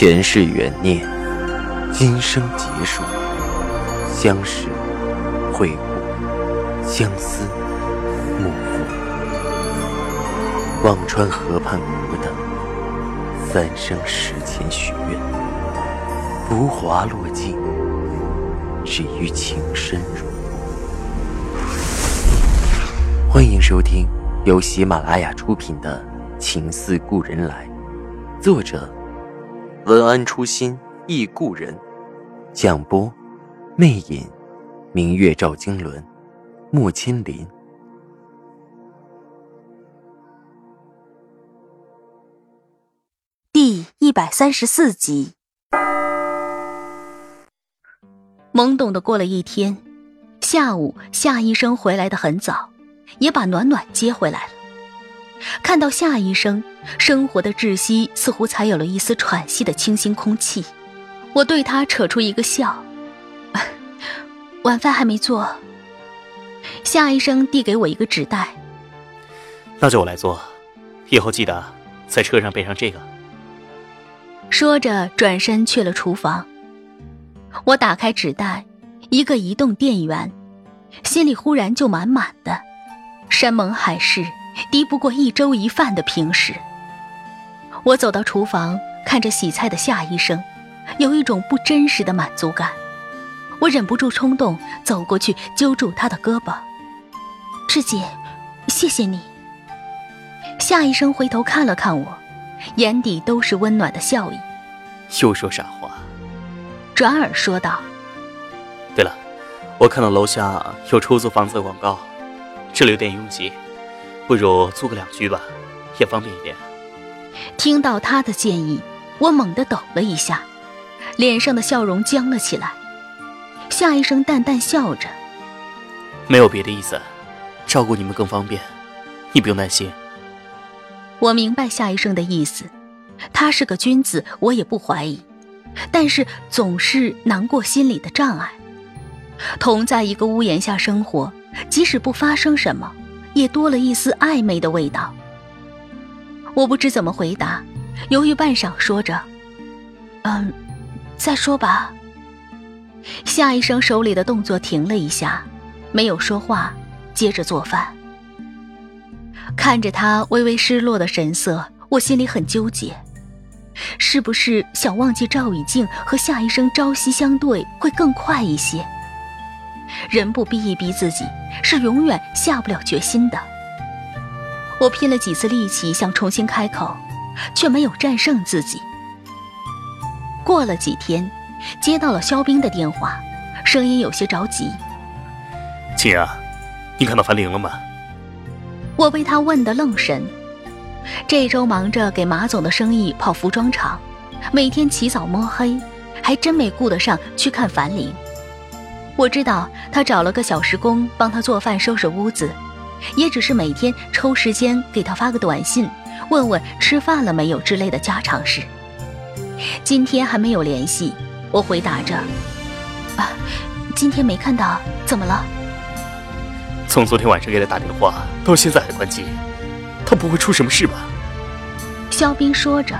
前世缘孽，今生结束，相识、会故，相思、幕复。忘川河畔苦等，三生石前许愿，浮华落尽，只余情深入。欢迎收听由喜马拉雅出品的《情似故人来》，作者。文安初心忆故人，蒋波，魅影，明月照经纶，木千林。第一百三十四集。懵懂的过了一天，下午夏医生回来的很早，也把暖暖接回来了。看到夏医生，生活的窒息似乎才有了一丝喘息的清新空气。我对他扯出一个笑。晚饭还没做。夏医生递给我一个纸袋，那就我来做。以后记得在车上备上这个。说着，转身去了厨房。我打开纸袋，一个移动电源，心里忽然就满满的。山盟海誓。敌不过一粥一饭的平时。我走到厨房，看着洗菜的夏医生，有一种不真实的满足感。我忍不住冲动走过去揪住他的胳膊：“志姐，谢谢你。”夏医生回头看了看我，眼底都是温暖的笑意。又说傻话。转而说道：“对了，我看到楼下有出租房子的广告，这里有点拥挤。”不如租个两居吧，也方便一点。听到他的建议，我猛地抖了一下，脸上的笑容僵了起来。夏医生淡淡笑着：“没有别的意思，照顾你们更方便，你不用担心。”我明白夏医生的意思，他是个君子，我也不怀疑。但是总是难过心里的障碍。同在一个屋檐下生活，即使不发生什么。也多了一丝暧昧的味道。我不知怎么回答，犹豫半晌，说着：“嗯，再说吧。”夏医生手里的动作停了一下，没有说话，接着做饭。看着他微微失落的神色，我心里很纠结，是不是想忘记赵以静和夏医生朝夕相对会更快一些？人不逼一逼自己，是永远下不了决心的。我拼了几次力气想重新开口，却没有战胜自己。过了几天，接到了肖冰的电话，声音有些着急：“静啊，你看到樊玲了吗？”我被他问得愣神。这周忙着给马总的生意跑服装厂，每天起早摸黑，还真没顾得上去看樊玲。我知道他找了个小时工帮他做饭、收拾屋子，也只是每天抽时间给他发个短信，问问吃饭了没有之类的家常事。今天还没有联系，我回答着：“啊，今天没看到，怎么了？”从昨天晚上给他打电话到现在还关机，他不会出什么事吧？肖冰说着：“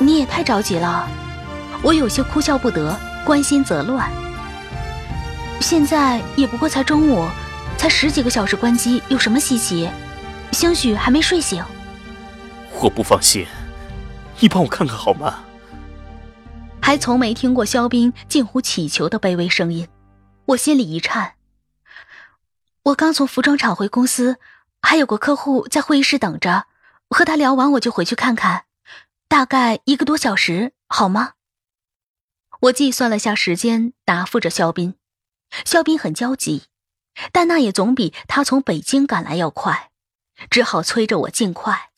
你也太着急了。”我有些哭笑不得，关心则乱。现在也不过才中午，才十几个小时关机，有什么稀奇？兴许还没睡醒。我不放心，你帮我看看好吗？还从没听过肖冰近乎乞求的卑微声音，我心里一颤。我刚从服装厂回公司，还有个客户在会议室等着，和他聊完我就回去看看，大概一个多小时，好吗？我计算了下时间，答复着肖斌。肖斌很焦急，但那也总比他从北京赶来要快，只好催着我尽快。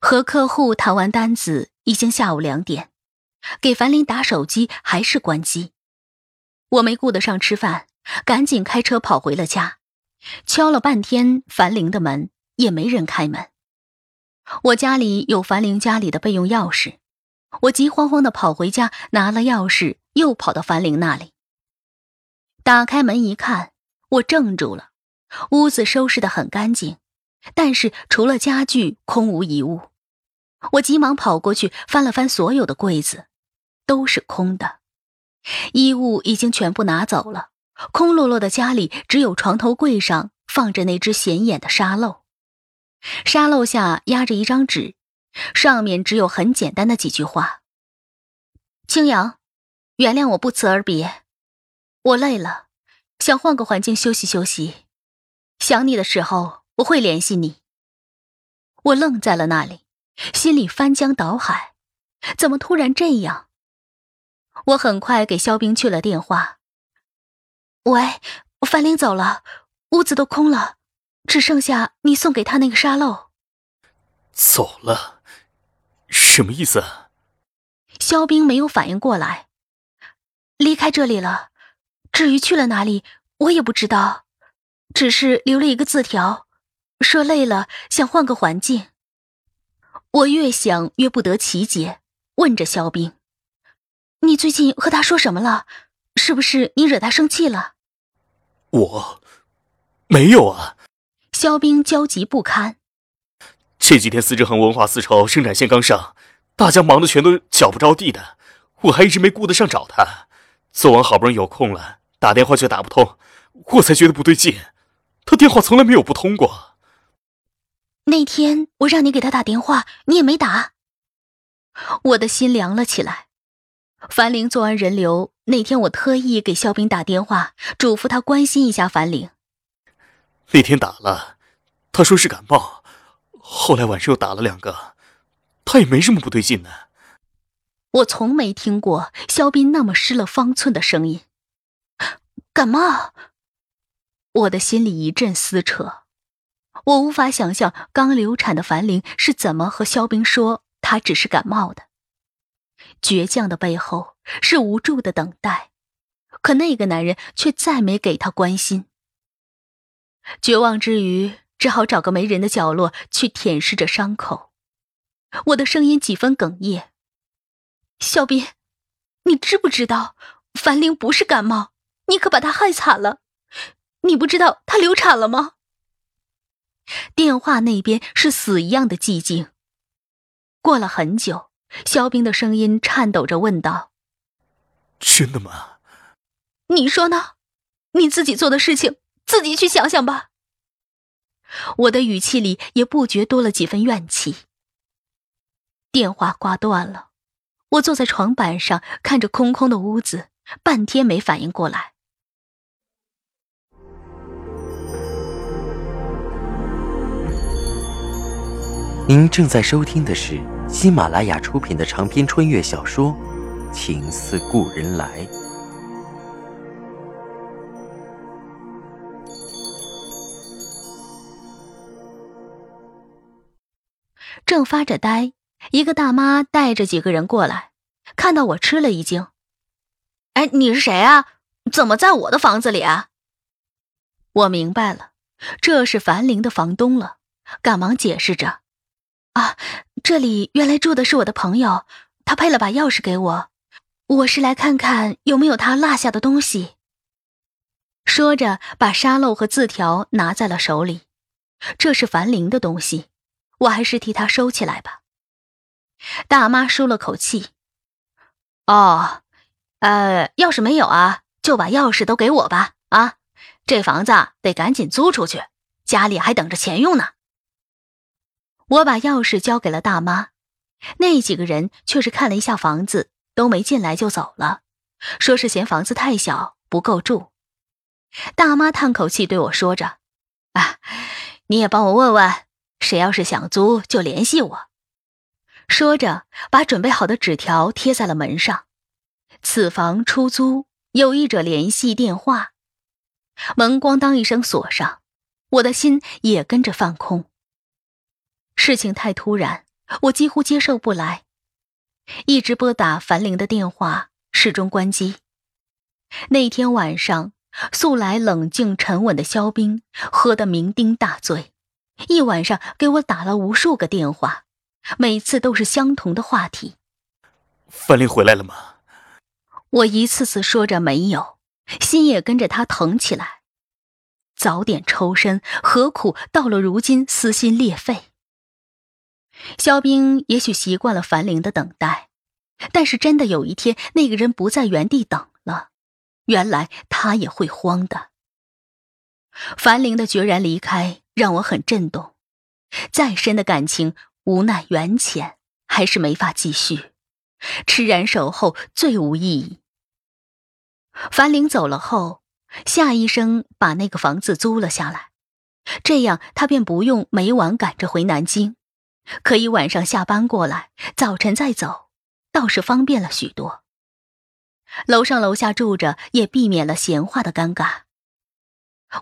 和客户谈完单子，已经下午两点，给樊林打手机还是关机。我没顾得上吃饭，赶紧开车跑回了家，敲了半天樊玲的门，也没人开门。我家里有樊玲家里的备用钥匙，我急慌慌的跑回家拿了钥匙，又跑到樊玲那里。打开门一看，我怔住了。屋子收拾的很干净，但是除了家具，空无一物。我急忙跑过去翻了翻所有的柜子，都是空的，衣物已经全部拿走了。空落落的家里，只有床头柜上放着那只显眼的沙漏，沙漏下压着一张纸，上面只有很简单的几句话：“青阳，原谅我不辞而别，我累了，想换个环境休息休息。想你的时候，我会联系你。”我愣在了那里，心里翻江倒海，怎么突然这样？我很快给肖冰去了电话。喂，樊玲走了，屋子都空了，只剩下你送给他那个沙漏。走了，什么意思？肖冰没有反应过来，离开这里了。至于去了哪里，我也不知道，只是留了一个字条，说累了想换个环境。我越想越不得其解，问着肖冰：“你最近和他说什么了？是不是你惹他生气了？”我，没有啊。肖冰焦急不堪。这几天司之恒文化丝绸生产线刚上，大家忙得全都脚不着地的，我还一直没顾得上找他。昨晚好不容易有空了，打电话却打不通，我才觉得不对劲。他电话从来没有不通过。那天我让你给他打电话，你也没打。我的心凉了起来。樊玲做完人流那天，我特意给肖斌打电话，嘱咐他关心一下樊玲。那天打了，他说是感冒。后来晚上又打了两个，他也没什么不对劲呢。我从没听过肖斌那么失了方寸的声音。感冒，我的心里一阵撕扯。我无法想象刚流产的樊玲是怎么和肖冰说她只是感冒的。倔强的背后是无助的等待，可那个男人却再没给她关心。绝望之余，只好找个没人的角落去舔舐着伤口。我的声音几分哽咽：“肖斌，你知不知道，樊玲不是感冒，你可把她害惨了。你不知道她流产了吗？”电话那边是死一样的寂静。过了很久。肖冰的声音颤抖着问道：“真的吗？你说呢？你自己做的事情，自己去想想吧。”我的语气里也不觉多了几分怨气。电话挂断了，我坐在床板上看着空空的屋子，半天没反应过来。您正在收听的是。喜马拉雅出品的长篇穿越小说《情似故人来》。正发着呆，一个大妈带着几个人过来，看到我吃了一惊：“哎，你是谁啊？怎么在我的房子里啊？”我明白了，这是樊玲的房东了，赶忙解释着：“啊。”这里原来住的是我的朋友，他配了把钥匙给我，我是来看看有没有他落下的东西。说着，把沙漏和字条拿在了手里，这是樊玲的东西，我还是替他收起来吧。大妈舒了口气：“哦，呃，钥匙没有啊，就把钥匙都给我吧。啊，这房子得赶紧租出去，家里还等着钱用呢。”我把钥匙交给了大妈，那几个人却是看了一下房子，都没进来就走了，说是嫌房子太小不够住。大妈叹口气对我说着：“啊，你也帮我问问，谁要是想租就联系我。”说着，把准备好的纸条贴在了门上。此房出租，有意者联系电话。门咣当一声锁上，我的心也跟着放空。事情太突然，我几乎接受不来。一直拨打樊玲的电话，始终关机。那天晚上，素来冷静沉稳的肖冰喝得酩酊大醉，一晚上给我打了无数个电话，每次都是相同的话题。樊玲回来了吗？我一次次说着没有，心也跟着他疼起来。早点抽身，何苦到了如今撕心裂肺？肖冰也许习惯了樊玲的等待，但是真的有一天那个人不在原地等了，原来他也会慌的。樊玲的决然离开让我很震动，再深的感情无奈缘浅，还是没法继续。痴然守候最无意义。樊玲走了后，夏医生把那个房子租了下来，这样他便不用每晚赶着回南京，可以晚上下班过来，早晨再走，倒是方便了许多。楼上楼下住着，也避免了闲话的尴尬。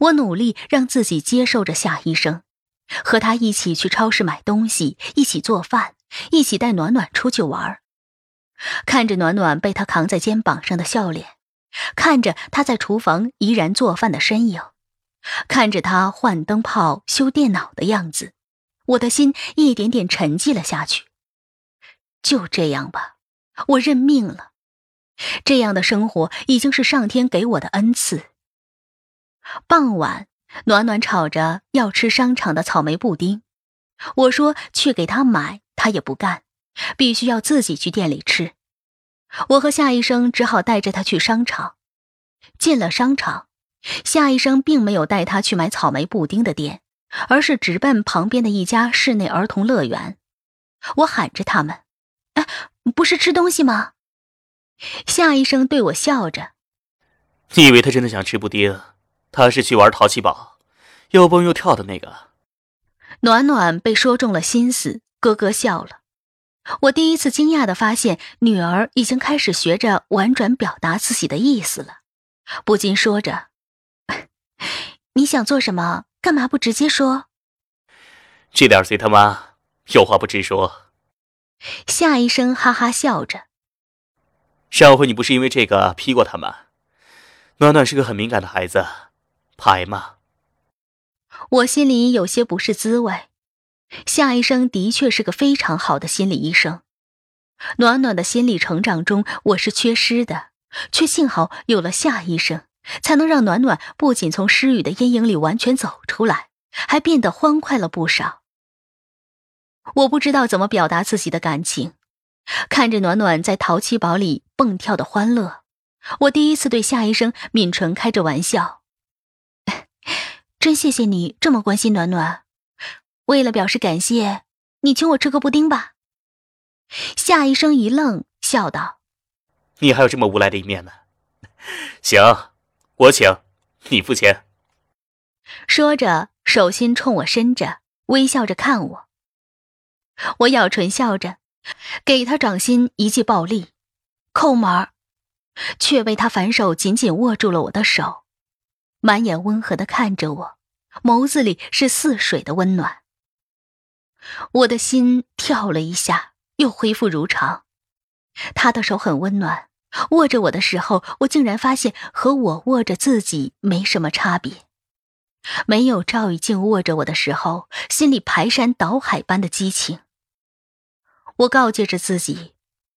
我努力让自己接受着夏医生，和他一起去超市买东西，一起做饭，一起带暖暖出去玩。看着暖暖被他扛在肩膀上的笑脸，看着他在厨房怡然做饭的身影，看着他换灯泡、修电脑的样子，我的心一点点沉寂了下去。就这样吧，我认命了。这样的生活已经是上天给我的恩赐。傍晚，暖暖吵着要吃商场的草莓布丁，我说去给他买，他也不干。必须要自己去店里吃，我和夏医生只好带着他去商场。进了商场，夏医生并没有带他去买草莓布丁的店，而是直奔旁边的一家室内儿童乐园。我喊着他们：“哎，不是吃东西吗？”夏医生对我笑着：“你以为他真的想吃布丁？他是去玩淘气堡，又蹦又跳的那个。”暖暖被说中了心思，咯咯笑了。我第一次惊讶的发现，女儿已经开始学着婉转表达自己的意思了，不禁说着：“你想做什么？干嘛不直接说？”这点随他妈，有话不直说。夏医生哈哈笑着：“上回你不是因为这个批过他吗？暖暖是个很敏感的孩子，怕挨骂。”我心里有些不是滋味。夏医生的确是个非常好的心理医生，暖暖的心理成长中我是缺失的，却幸好有了夏医生，才能让暖暖不仅从失语的阴影里完全走出来，还变得欢快了不少。我不知道怎么表达自己的感情，看着暖暖在淘气堡里蹦跳的欢乐，我第一次对夏医生抿唇开着玩笑：“ 真谢谢你这么关心暖暖。”为了表示感谢，你请我吃个布丁吧。夏医生一愣，笑道：“你还有这么无赖的一面呢。”行，我请，你付钱。说着，手心冲我伸着，微笑着看我。我咬唇笑着，给他掌心一记暴力，扣门儿，却被他反手紧紧握住了我的手，满眼温和的看着我，眸子里是似水的温暖。我的心跳了一下，又恢复如常。他的手很温暖，握着我的时候，我竟然发现和我握着自己没什么差别。没有赵雨静握着我的时候，心里排山倒海般的激情。我告诫着自己，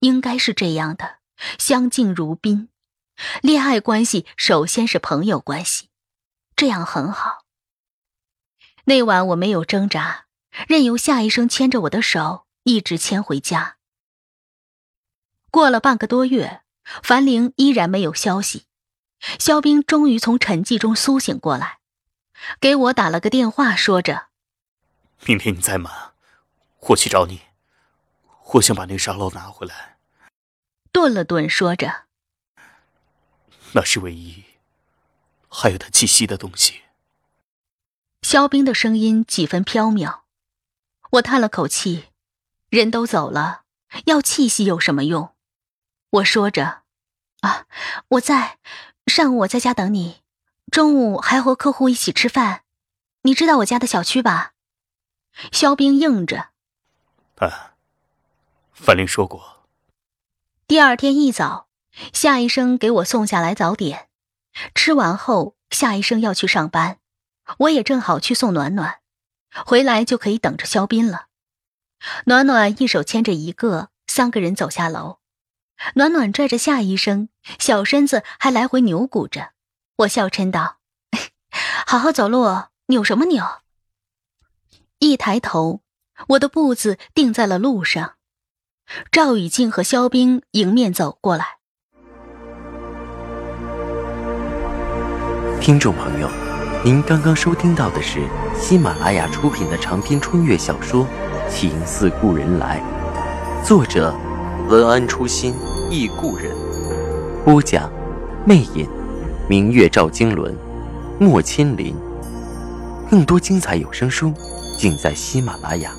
应该是这样的，相敬如宾。恋爱关系首先是朋友关系，这样很好。那晚我没有挣扎。任由夏医生牵着我的手，一直牵回家。过了半个多月，樊玲依然没有消息。肖冰终于从沉寂中苏醒过来，给我打了个电话，说着：“明天你再忙，我去找你。我想把那个沙漏拿回来。”顿了顿，说着：“那是唯一还有他气息的东西。”肖冰的声音几分飘渺。我叹了口气，人都走了，要气息有什么用？我说着，啊，我在，上午我在家等你，中午还和客户一起吃饭，你知道我家的小区吧？肖冰应着，啊，范玲说过。第二天一早，夏医生给我送下来早点，吃完后，夏医生要去上班，我也正好去送暖暖。回来就可以等着肖斌了。暖暖一手牵着一个，三个人走下楼。暖暖拽着夏医生，小身子还来回扭鼓着。我笑嗔道：“ 好好走路，扭什么扭？”一抬头，我的步子定在了路上。赵雨静和肖冰迎面走过来。听众朋友，您刚刚收听到的是喜马拉雅出品的长篇穿越小说《情似故人来》，作者文安初心忆故人，播讲魅影，明月照经纶，莫亲临。更多精彩有声书，尽在喜马拉雅。